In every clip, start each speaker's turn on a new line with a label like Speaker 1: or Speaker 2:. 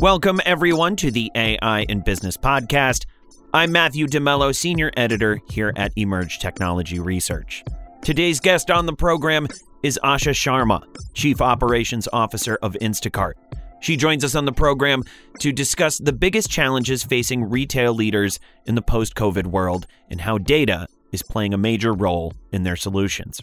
Speaker 1: Welcome, everyone, to the AI in Business podcast. I'm Matthew DeMello, Senior Editor here at Emerj Technology Research. Today's guest on the program is Asha Sharma, Chief Operations Officer of Instacart. She joins us on the program to discuss the biggest challenges facing retail leaders in the post COVID world and how data is playing a major role in their solutions.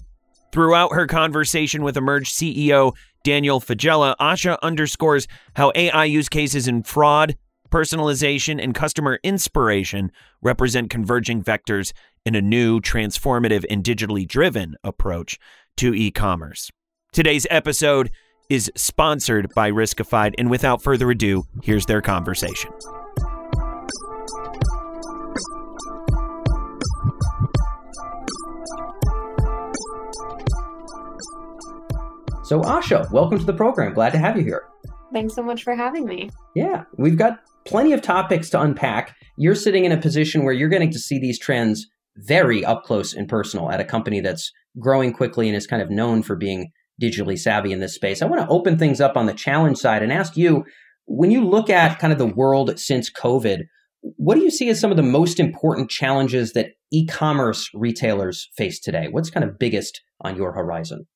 Speaker 1: Throughout her conversation with Emerj CEO Daniel Faggella, Asha underscores how AI use cases in fraud, personalization, and customer inspiration represent converging vectors in a new, transformative, and digitally driven approach to e commerce. Today's episode is sponsored by Riskified, and without further ado, here's their conversation.
Speaker 2: So, Asha, welcome to the program. Glad to have you here.
Speaker 3: Thanks so much for having me.
Speaker 2: Yeah, we've got plenty of topics to unpack. You're sitting in a position where you're getting to see these trends very up close and personal at a company that's growing quickly and is kind of known for being digitally savvy in this space. I want to open things up on the challenge side and ask you when you look at kind of the world since COVID, what do you see as some of the most important challenges that e commerce retailers face today? What's kind of biggest on your horizon?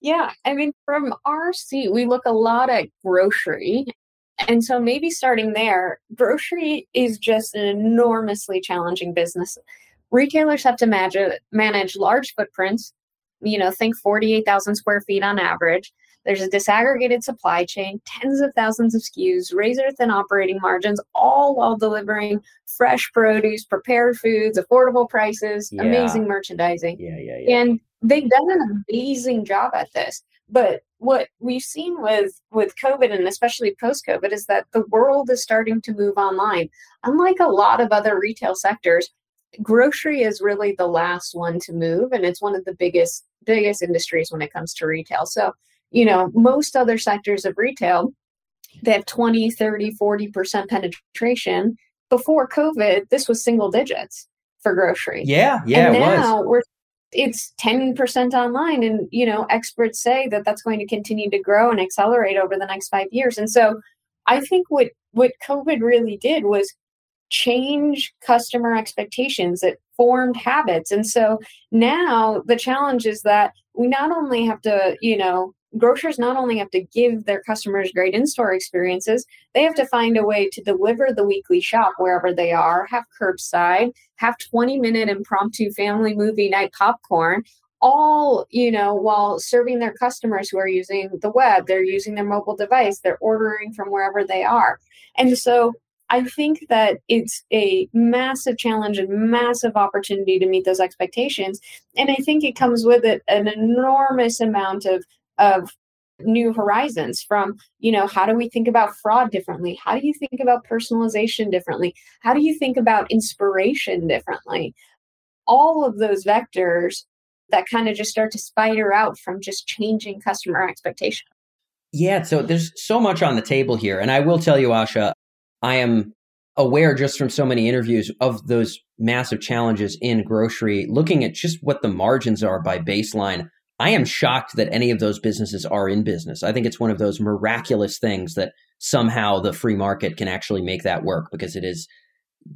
Speaker 3: Yeah, I mean, from our seat, we look a lot at grocery. And so maybe starting there, grocery is just an enormously challenging business. Retailers have to manage, manage large footprints, you know, think 48,000 square feet on average. There's a disaggregated supply chain, tens of thousands of SKUs, razor thin operating margins, all while delivering fresh produce, prepared foods, affordable prices, yeah. amazing merchandising.
Speaker 2: Yeah, yeah, yeah.
Speaker 3: And they've done an amazing job at this. But what we've seen with with COVID and especially post COVID is that the world is starting to move online. Unlike a lot of other retail sectors, grocery is really the last one to move and it's one of the biggest biggest industries when it comes to retail. So, you know, most other sectors of retail they have 20, 30, 40% penetration. Before COVID, this was single digits for grocery.
Speaker 2: Yeah, yeah,
Speaker 3: and
Speaker 2: it
Speaker 3: now
Speaker 2: was.
Speaker 3: we're it's 10% online and you know experts say that that's going to continue to grow and accelerate over the next 5 years. And so i think what what covid really did was change customer expectations. It formed habits. And so now the challenge is that we not only have to you know grocers not only have to give their customers great in-store experiences they have to find a way to deliver the weekly shop wherever they are have curbside have 20 minute impromptu family movie night popcorn all you know while serving their customers who are using the web they're using their mobile device they're ordering from wherever they are and so I think that it's a massive challenge and massive opportunity to meet those expectations. And I think it comes with it an enormous amount of of new horizons from you know how do we think about fraud differently? How do you think about personalization differently? How do you think about inspiration differently? All of those vectors that kind of just start to spider out from just changing customer expectation
Speaker 2: yeah so there's so much on the table here and i will tell you asha i am aware just from so many interviews of those massive challenges in grocery looking at just what the margins are by baseline I am shocked that any of those businesses are in business. I think it's one of those miraculous things that somehow the free market can actually make that work because it is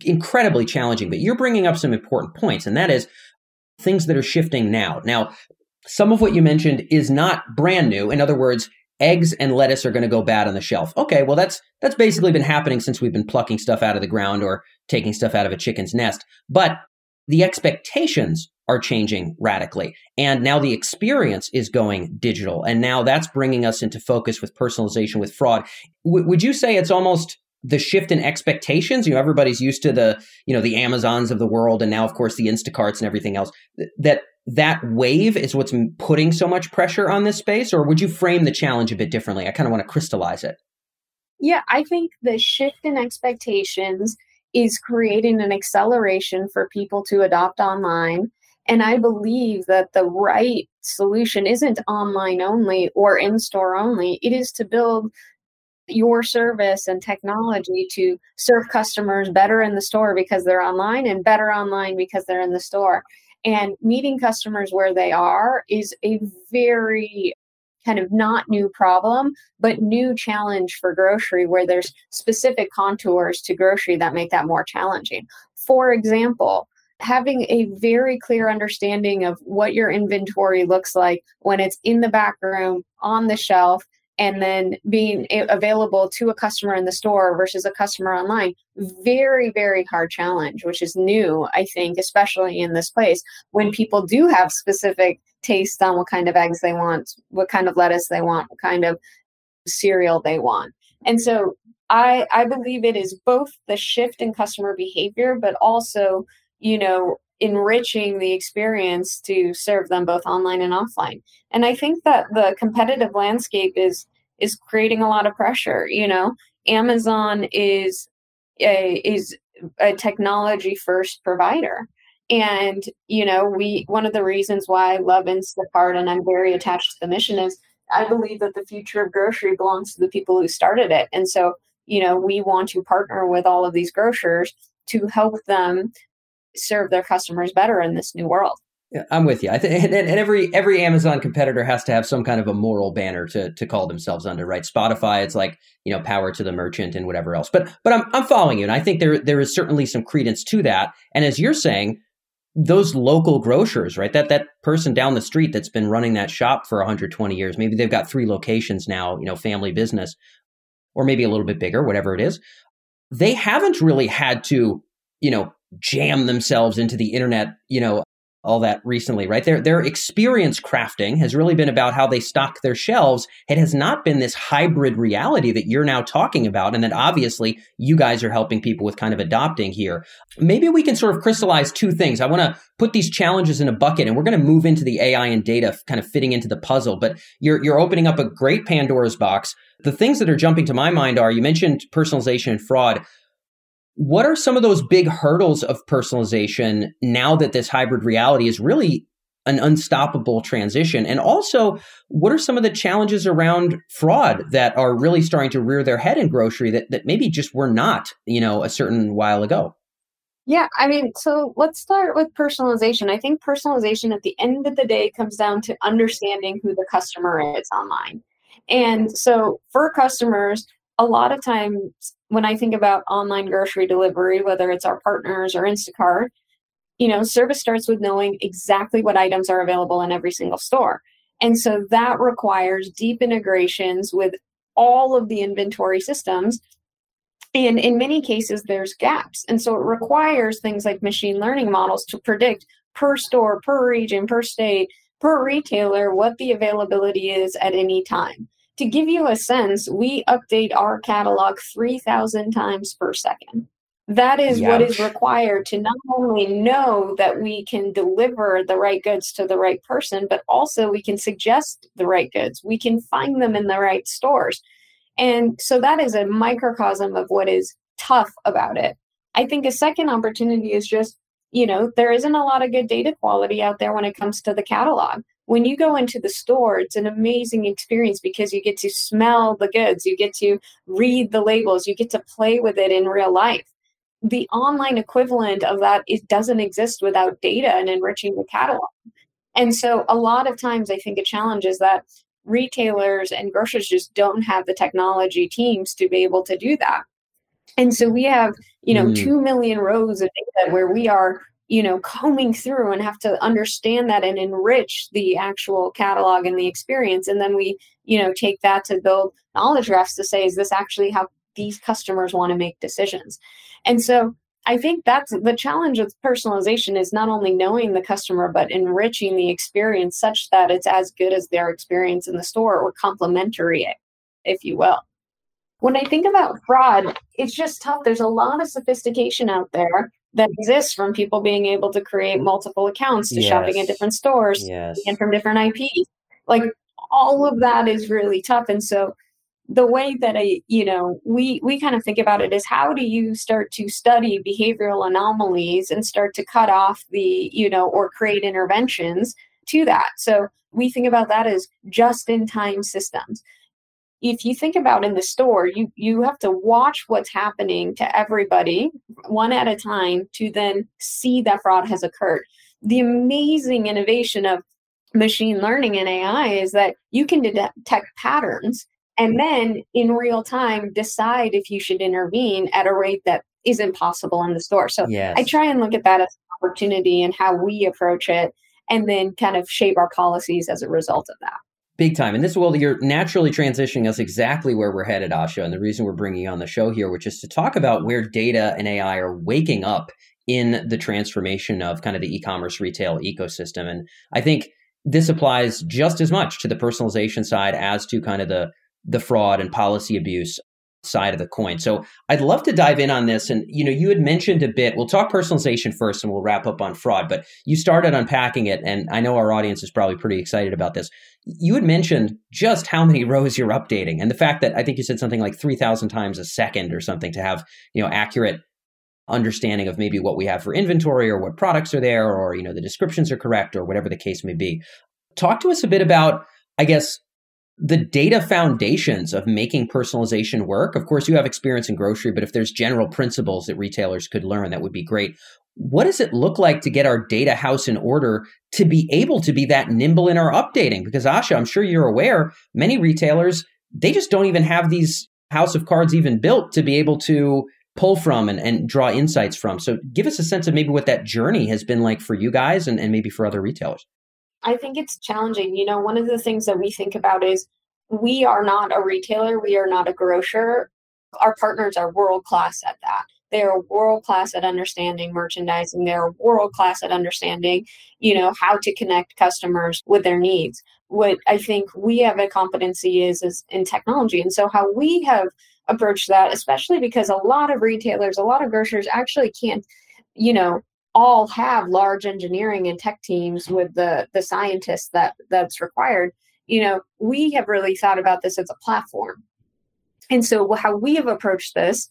Speaker 2: incredibly challenging. But you're bringing up some important points, and that is things that are shifting now. Now, some of what you mentioned is not brand new. In other words, eggs and lettuce are going to go bad on the shelf. Okay, well that's that's basically been happening since we've been plucking stuff out of the ground or taking stuff out of a chicken's nest. But the expectations are changing radically. And now the experience is going digital. And now that's bringing us into focus with personalization, with fraud. W- would you say it's almost the shift in expectations? You know, everybody's used to the, you know, the Amazons of the world. And now, of course, the Instacarts and everything else. That that wave is what's putting so much pressure on this space? Or would you frame the challenge a bit differently? I kind of want to crystallize it.
Speaker 3: Yeah, I think the shift in expectations is creating an acceleration for people to adopt online and I believe that the right solution isn't online only or in store only. It is to build your service and technology to serve customers better in the store because they're online and better online because they're in the store. And meeting customers where they are is a very kind of not new problem, but new challenge for grocery where there's specific contours to grocery that make that more challenging. For example, having a very clear understanding of what your inventory looks like when it's in the back room on the shelf and then being available to a customer in the store versus a customer online very very hard challenge which is new i think especially in this place. When people do have specific tastes on what kind of eggs they want what kind of lettuce they want what kind of cereal they want. And so i i believe it is both the shift in customer behavior but also you know, enriching the experience to serve them both online and offline. And I think that the competitive landscape is is creating a lot of pressure, you know. Amazon is a is a technology first provider. And, you know, we one of the reasons why I love Instacart and I'm very attached to the mission is I believe that the future of grocery belongs to the people who started it. And so, you know, we want to partner with all of these grocers to help them serve their customers better in this new world.
Speaker 2: Yeah, I'm with you. I think, and, and, every every Amazon competitor has to have some kind of a moral banner to to call themselves under, right? Shopify, it's like you know, power to the merchant and whatever else. But but I'm I'm following you, and I think there there is certainly some credence to that. And as you're saying, those local grocers, right? That that person down the street that's been running that shop for 120 years, maybe they've got three locations now, you know, family business, or maybe a little bit bigger, whatever it is. They haven't really had to, you know, jam themselves into the internet, you know, all that recently, right? Their their experience crafting has really been about how they stock their shelves. It has not been this hybrid reality that you're now talking about, and that obviously you guys are helping people with kind of adopting here. Maybe we can sort of crystallize two things. I want to put these challenges in a bucket, and we're going to move into the AI and data kind of fitting into the puzzle. But you're you're opening up a great Pandora's box. The things that are jumping to my mind are you mentioned personalization and fraud. What are some of those big hurdles of personalization now that this hybrid reality is really an unstoppable transition? And also, what are some of the challenges around fraud that are really starting to rear their head in grocery that, that maybe just were not, you know, a certain while ago?
Speaker 3: Yeah, I mean, so let's start with personalization. I think personalization at the end of the day comes down to understanding who the customer is online. And so for customers, a lot of times when I think about online grocery delivery, whether it's our partners or Instacart, you know, service starts with knowing exactly what items are available in every single store. And so that requires deep integrations with all of the inventory systems. And in many cases, there's gaps. And so it requires things like machine learning models to predict per store, per region, per state, per retailer what the availability is at any time to give you a sense, we update our catalog 3,000 times per second. That is what is required to not only know that we can deliver the right goods to the right person, but also we can suggest the right goods. We can find them in the right stores. And so that is a microcosm of what is tough about it. I think a second opportunity is just, you know, there isn't a lot of good data quality out there when it comes to the catalog when you go into the store, it's an amazing experience because you get to smell the goods, you get to read the labels, you get to play with it in real life. The online equivalent of that it doesn't exist without data and enriching the catalog. And so a lot of times I think a challenge is that retailers and grocers just don't have the technology teams to be able to do that. And so we have, you know, mm. 2 million rows of data where we are you know combing through and have to understand that and enrich the actual catalog and the experience. And then we you know take that to build knowledge graphs to say is this actually how these customers want to make decisions? And so i think that's the challenge with personalization is not only knowing the customer but enriching the experience such that it's as good as their experience in the store or complementary if you will. When i think about fraud it's just tough. There's a lot of sophistication out there that exists from people being able to create multiple accounts to yes. shopping at different stores yes. and from different IPs. Like all of that is really tough. And so the way that I, you know, we we kind of think about it is how do you start to study behavioral anomalies and start to cut off the, you know, or create interventions to that. So we think about that as just in time systems if you think about in the store you you have to watch what's happening to everybody one at a time to then see that fraud has occurred the amazing innovation of machine learning and AI is that you can detect patterns and then in real time decide if you should intervene at a rate that isn't possible in the store. So yes. I try and look at that as an opportunity and how we approach it and then kind of shape our policies as a result of that.
Speaker 2: Big time. And this, well, you're naturally transitioning us exactly where we're headed, Asha. And the reason we're bringing you on the show here, which is to talk about where data and AI are waking up in the transformation of kind of the e-commerce retail ecosystem. And I think this applies just as much to the personalization side as to kind of the the fraud and policy abuse side of the coin. So I'd love to dive in on this. And you know, you had mentioned a bit. We'll talk personalization first, and we'll wrap up on fraud. But you started unpacking it, and I know our audience is probably pretty excited about this. You had mentioned just how many rows you're updating, and the fact that I think you said something like three thousand times a second or something to have you know accurate understanding of maybe what we have for inventory or what products are there or you know the descriptions are correct or whatever the case may be talk to us a bit about i guess the data foundations of making personalization work of course you have experience in grocery but if there's general principles that retailers could learn that would be great what does it look like to get our data house in order to be able to be that nimble in our updating because asha i'm sure you're aware many retailers they just don't even have these house of cards even built to be able to pull from and, and draw insights from. So give us a sense of maybe what that journey has been like for you guys and, and maybe for other retailers.
Speaker 3: I think it's challenging. You know, one of the things that we think about is we are not a retailer, we are not a grocer. Our partners are world class at that. They are world class at understanding merchandising. They're world class at understanding, you know, how to connect customers with their needs. What I think we have a competency is is in technology. And so how we have approached that, especially because a lot of retailers, a lot of grocers actually can't, you know, all have large engineering and tech teams with the the scientists that that's required. You know, we have really thought about this as a platform. And so how we have approached this,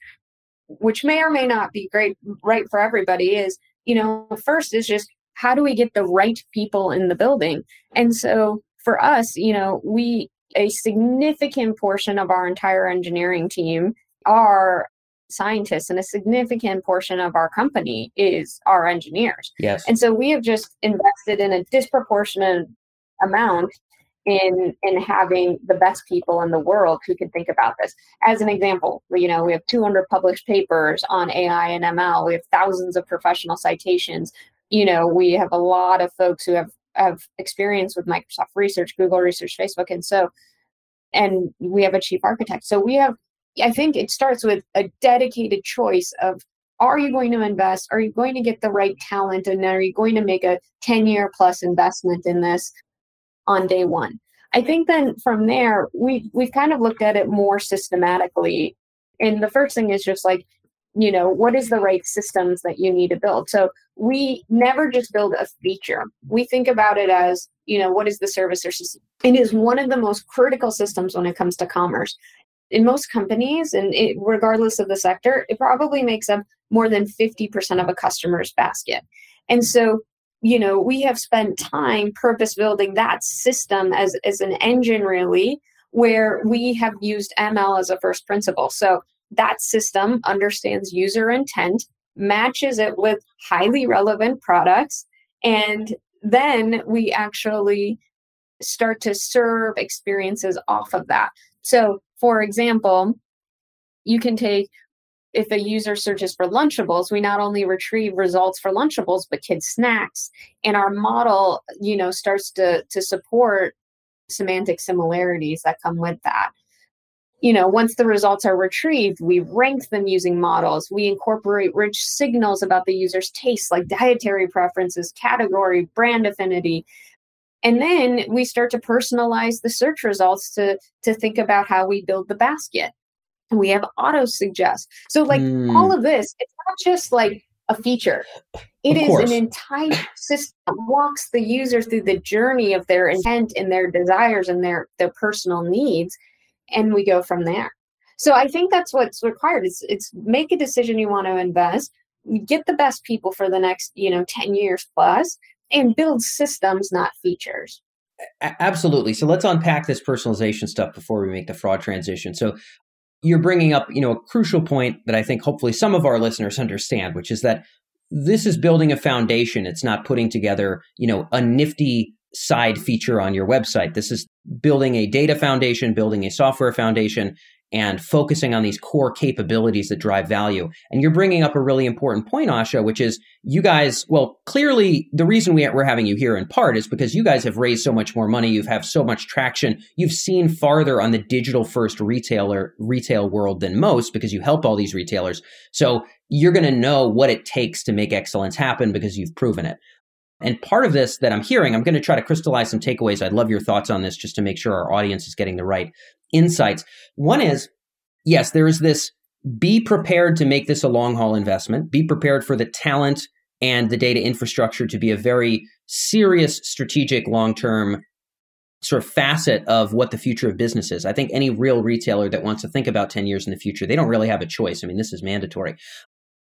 Speaker 3: which may or may not be great right for everybody, is, you know, first is just how do we get the right people in the building? And so for us, you know, we a significant portion of our entire engineering team are scientists and a significant portion of our company is our engineers.
Speaker 2: Yes.
Speaker 3: And so we have just invested in a disproportionate amount in in having the best people in the world who can think about this. As an example, you know, we have 200 published papers on AI and ML. We have thousands of professional citations. You know, we have a lot of folks who have have experience with Microsoft Research, Google Research, Facebook, and so, and we have a chief architect. So we have, I think it starts with a dedicated choice of are you going to invest? Are you going to get the right talent? And are you going to make a 10 year plus investment in this on day one? I think then from there, we, we've kind of looked at it more systematically. And the first thing is just like, you know what is the right systems that you need to build so we never just build a feature we think about it as you know what is the service or system it is one of the most critical systems when it comes to commerce in most companies and it, regardless of the sector it probably makes up more than 50% of a customer's basket and so you know we have spent time purpose building that system as as an engine really where we have used ml as a first principle so that system understands user intent, matches it with highly relevant products, and then we actually start to serve experiences off of that. So, for example, you can take if a user searches for Lunchables, we not only retrieve results for Lunchables, but kids' snacks. And our model, you know, starts to, to support semantic similarities that come with that you know, once the results are retrieved, we rank them using models. We incorporate rich signals about the user's tastes like dietary preferences, category, brand affinity. And then we start to personalize the search results to, to think about how we build the basket. And we have auto suggest. So, like mm. all of this, it's not just like a feature. It is an entire system that walks the user through the journey of their intent and their desires and their their personal needs and we go from there. So I think that's what's required. It's it's make a decision you want to invest, get the best people for the next, you know, 10 years plus and build systems not features.
Speaker 2: Absolutely. So let's unpack this personalization stuff before we make the fraud transition. So you're bringing up, you know, a crucial point that I think hopefully some of our listeners understand, which is that this is building a foundation. It's not putting together, you know, a nifty side feature on your website. This is building a data foundation, building a software foundation, and focusing on these core capabilities that drive value. And you're bringing up a really important point, Asha, which is you guys, well, clearly the reason we, we're having you here in part is because you guys have raised so much more money. You've have so much traction. You've seen farther on the digital first retailer, retail world than most because you help all these retailers. So you're going to know what it takes to make excellence happen because you've proven it. And part of this that I'm hearing, I'm going to try to crystallize some takeaways. I'd love your thoughts on this just to make sure our audience is getting the right insights. One is, yes, there is this be prepared to make this a long haul investment, be prepared for the talent and the data infrastructure to be a very serious strategic long term sort of facet of what the future of business is. I think any real retailer that wants to think about 10 years in the future, they don't really have a choice. I mean, this is mandatory.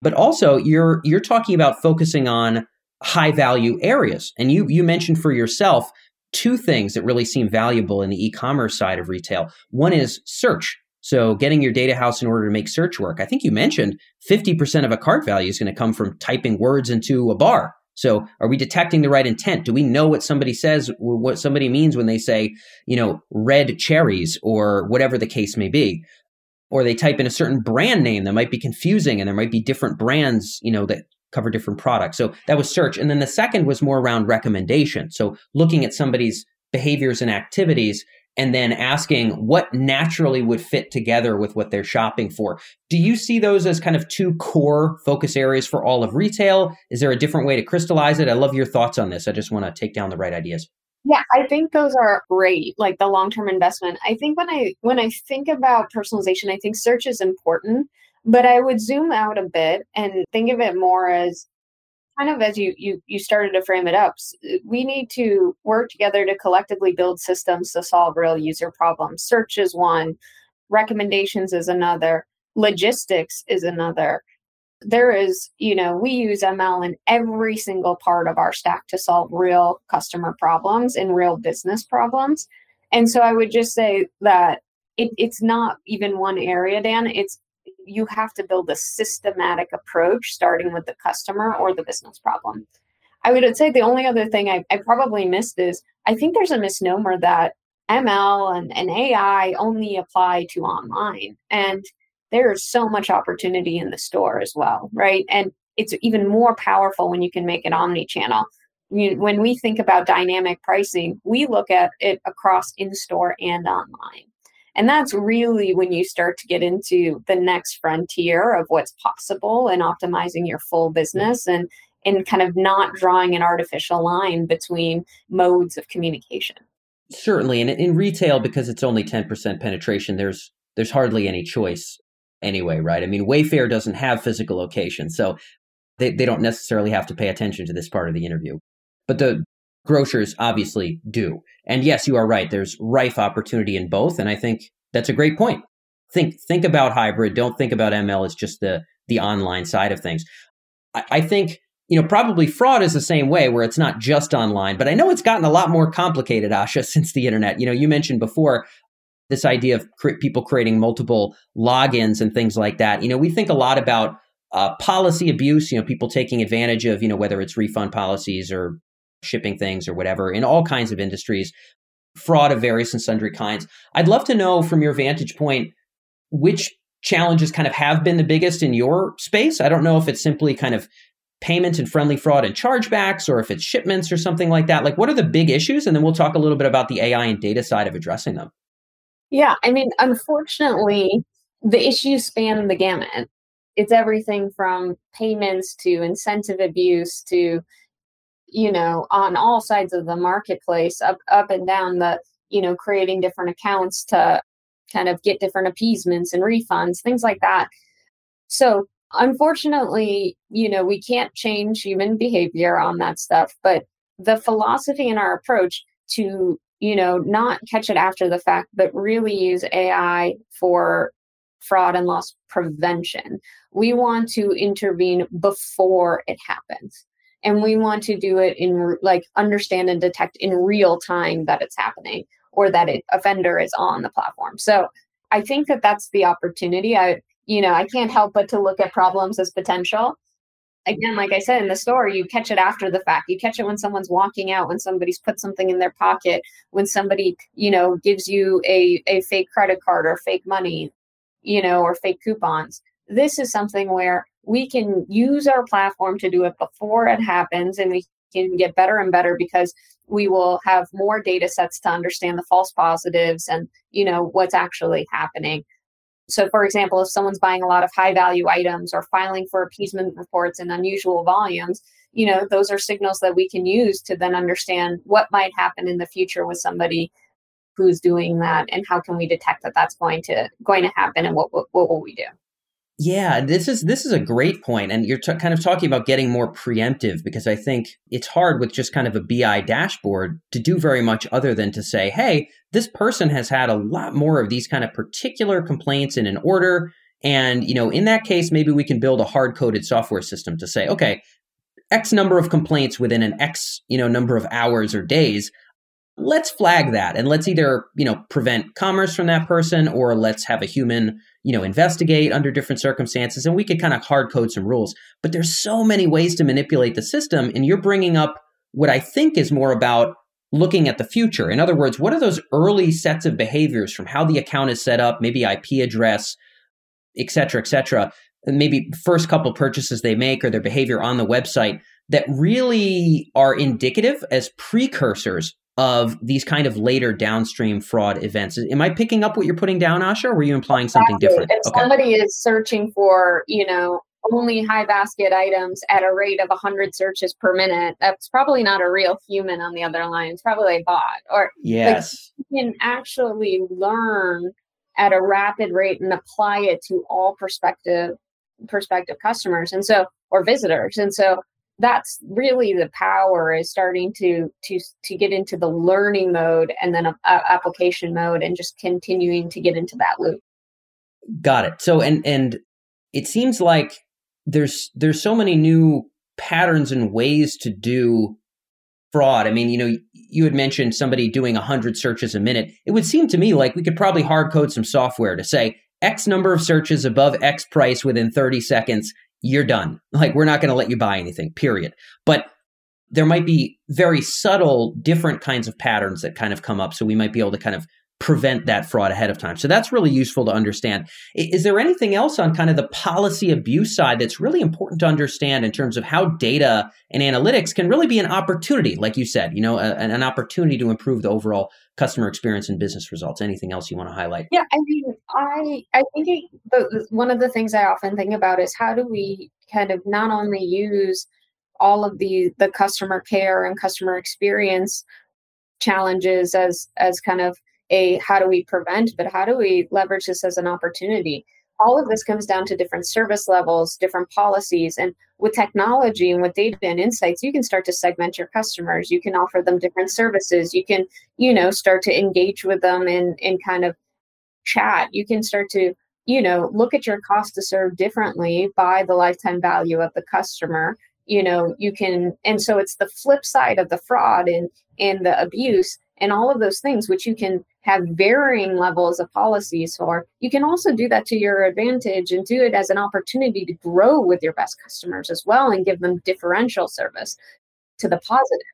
Speaker 2: But also you're you're talking about focusing on high value areas. And you you mentioned for yourself two things that really seem valuable in the e-commerce side of retail. One is search. So getting your data house in order to make search work. I think you mentioned 50% of a cart value is going to come from typing words into a bar. So are we detecting the right intent? Do we know what somebody says, what somebody means when they say, you know, red cherries or whatever the case may be? Or they type in a certain brand name that might be confusing and there might be different brands, you know, that cover different products. So that was search. And then the second was more around recommendation. So looking at somebody's behaviors and activities and then asking what naturally would fit together with what they're shopping for. Do you see those as kind of two core focus areas for all of retail? Is there a different way to crystallize it? I love your thoughts on this. I just want to take down the right ideas.
Speaker 3: Yeah, I think those are great, like the long-term investment. I think when I when I think about personalization, I think search is important but I would zoom out a bit and think of it more as kind of as you you you started to frame it up. We need to work together to collectively build systems to solve real user problems. Search is one, recommendations is another, logistics is another. There is, you know, we use ML in every single part of our stack to solve real customer problems and real business problems. And so I would just say that it, it's not even one area, Dan. It's you have to build a systematic approach starting with the customer or the business problem. I would say the only other thing I, I probably missed is I think there's a misnomer that ML and, and AI only apply to online. And there's so much opportunity in the store as well, right? And it's even more powerful when you can make it omni channel. When we think about dynamic pricing, we look at it across in store and online. And that's really when you start to get into the next frontier of what's possible and optimizing your full business and and kind of not drawing an artificial line between modes of communication.
Speaker 2: Certainly, and in retail, because it's only ten percent penetration, there's there's hardly any choice anyway, right? I mean, Wayfair doesn't have physical location, so they, they don't necessarily have to pay attention to this part of the interview. But the grocers obviously do. And yes, you are right. There's rife opportunity in both. And I think that's a great point. Think think about hybrid. Don't think about ML as just the the online side of things. I, I think you know probably fraud is the same way where it's not just online, but I know it's gotten a lot more complicated, Asha, since the internet. You know, you mentioned before this idea of cre- people creating multiple logins and things like that. You know, we think a lot about uh, policy abuse. You know, people taking advantage of you know whether it's refund policies or shipping things or whatever in all kinds of industries, fraud of various and sundry kinds. I'd love to know from your vantage point which challenges kind of have been the biggest in your space. I don't know if it's simply kind of payment and friendly fraud and chargebacks or if it's shipments or something like that. Like, what are the big issues? And then we'll talk a little bit about the AI and data side of addressing them.
Speaker 3: Yeah, I mean, unfortunately, the issues span the gamut. It's everything from payments to incentive abuse to you know, on all sides of the marketplace, up up and down the, you know, creating different accounts to kind of get different appeasements and refunds, things like that. So unfortunately, you know, we can't change human behavior on that stuff, but the philosophy and our approach to, you know, not catch it after the fact, but really use AI for fraud and loss prevention. We want to intervene before it happens and we want to do it in like understand and detect in real time that it's happening or that it, offender is on the platform so i think that that's the opportunity i you know i can't help but to look at problems as potential again, like I said in the store, you catch it after the fact. You catch it when someone's walking out, when somebody's put something in their pocket, when somebody, you know, gives you a, a fake credit card or fake money, you know, or fake coupons. This is something where we can use our platform to do it before it happens and we can get better and better because we will have more data sets to understand the false positives and you know what's actually happening. So, for example, if someone's buying a lot of high value items or filing for appeasement reports in unusual volumes, you know, those are signals that we can use to then understand what might happen in the future with somebody who's doing that and how can we detect that that's going to going to happen and what what, what will we do
Speaker 2: yeah, this is this is a great point, and you're t- kind of talking about getting more preemptive because I think it's hard with just kind of a BI dashboard to do very much other than to say, "Hey, this person has had a lot more of these kind of particular complaints in an order." And you know, in that case, maybe we can build a hard-coded software system to say, "Okay, X number of complaints within an X you know number of hours or days." Let's flag that and let's either you know prevent commerce from that person or let's have a human you know investigate under different circumstances and we could kind of hard code some rules. But there's so many ways to manipulate the system and you're bringing up what i think is more about looking at the future. In other words what are those early sets of behaviors from how the account is set up maybe ip address et cetera et cetera maybe first couple purchases they make or their behavior on the website that really are indicative as precursors of these kind of later downstream fraud events. Am I picking up what you're putting down, Asha, or were you implying something different?
Speaker 3: If okay. somebody is searching for, you know, only high basket items at a rate of 100 searches per minute, that's probably not a real human on the other line. It's probably a bot. Or
Speaker 2: yes,
Speaker 3: like, you can actually learn at a rapid rate and apply it to all prospective prospective customers and so or visitors and so that's really the power is starting to to to get into the learning mode and then a, a application mode and just continuing to get into that loop.
Speaker 2: Got it. So and and it seems like there's there's so many new patterns and ways to do fraud. I mean you know you had mentioned somebody doing 100 searches a minute. It would seem to me like we could probably hard code some software to say x number of searches above x price within 30 seconds you're done. Like, we're not going to let you buy anything, period. But there might be very subtle, different kinds of patterns that kind of come up. So we might be able to kind of prevent that fraud ahead of time. So that's really useful to understand. Is there anything else on kind of the policy abuse side that's really important to understand in terms of how data and analytics can really be an opportunity, like you said, you know, a, an opportunity to improve the overall customer experience and business results? Anything else you want to highlight?
Speaker 3: Yeah, I mean, I I think it, the, one of the things I often think about is how do we kind of not only use all of the the customer care and customer experience challenges as as kind of a how do we prevent, but how do we leverage this as an opportunity? All of this comes down to different service levels, different policies. And with technology and with data and insights, you can start to segment your customers. You can offer them different services. You can, you know, start to engage with them in, in kind of chat. You can start to, you know, look at your cost to serve differently by the lifetime value of the customer. You know, you can, and so it's the flip side of the fraud and, and the abuse and all of those things, which you can have varying levels of policies for. You can also do that to your advantage and do it as an opportunity to grow with your best customers as well and give them differential service to the positive.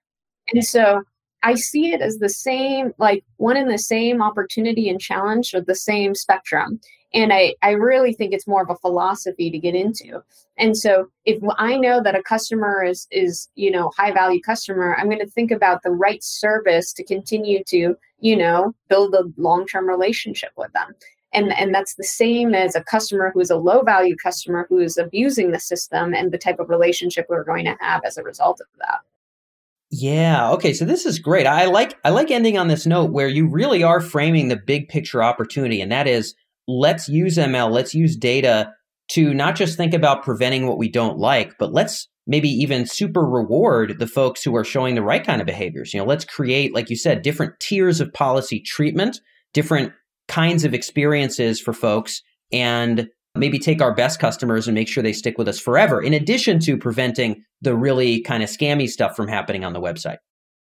Speaker 3: And so I see it as the same, like one in the same opportunity and challenge or the same spectrum and I, I really think it's more of a philosophy to get into and so if i know that a customer is is you know high value customer i'm going to think about the right service to continue to you know build a long term relationship with them and and that's the same as a customer who is a low value customer who is abusing the system and the type of relationship we're going to have as a result of that
Speaker 2: yeah. Okay. So this is great. I like I like ending on this note where you really are framing the big picture opportunity, and that is let's use ML, let's use data to not just think about preventing what we don't like, but let's maybe even super reward the folks who are showing the right kind of behaviors. You know, let's create, like you said, different tiers of policy treatment, different kinds of experiences for folks, and maybe take our best customers and make sure they stick with us forever, in addition to preventing the really kind of scammy stuff from happening on the website.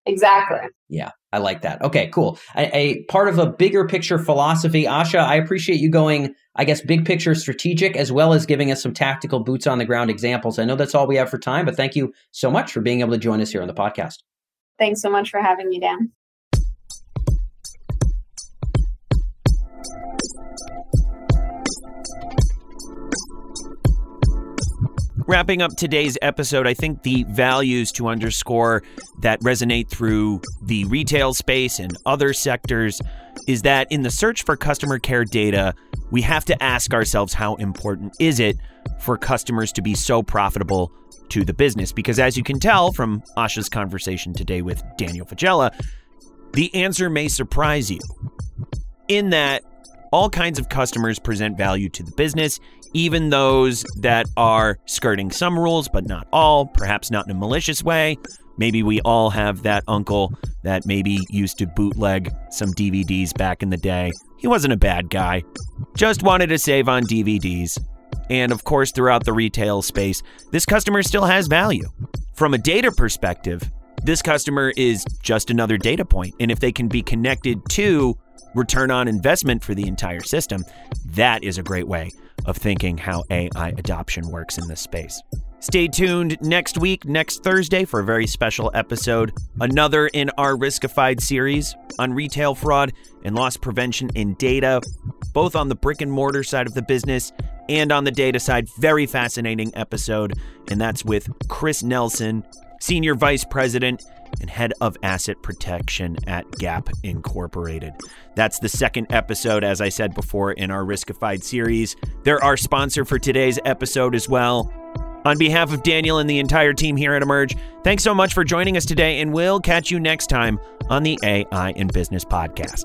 Speaker 3: Exactly.
Speaker 4: Yeah, I like that. Okay, cool. A, a, part of a bigger picture philosophy, Asha. I appreciate you going, I guess, big picture strategic as well as giving us some tactical boots on the ground examples. I know that's all we have for time, but thank you so much for being able to join us here on the podcast.
Speaker 3: Thanks so much for having me, Dan.
Speaker 2: Wrapping up today's episode, I think the values to underscore that resonate through the retail space and other sectors is that in the search for customer care data, we have to ask ourselves how important is it for customers to be so profitable to the business? Because as you can tell from Asha's conversation today with Daniel Faggella, the answer may surprise you. In that all kinds of customers present value to the business, even those that are skirting some rules, but not all, perhaps not in a malicious way. Maybe we all have that uncle that maybe used to bootleg some DVDs back in the day. He wasn't a bad guy, just wanted to save on DVDs. And of course, throughout the retail space, this customer still has value. From a data perspective, this customer is just another data point. And if they can be connected to return on investment for the entire system, that is a great way of thinking how AI adoption works in this space. Stay tuned next week, next Thursday, for a very special episode. Another in our Riskified series on retail fraud and loss prevention in data, both on the brick and mortar side of the business and on the data side. Very fascinating episode. And that's with Chris Nelson, Senior Vice President and head of asset protection at Gap Incorporated. That's the second episode, as I said before, in our Riskified series. They're our sponsor for today's episode as well. On behalf of Daniel and the entire team here at Emerj, thanks so much for joining us today, and we'll catch you next time on the AI in Business podcast.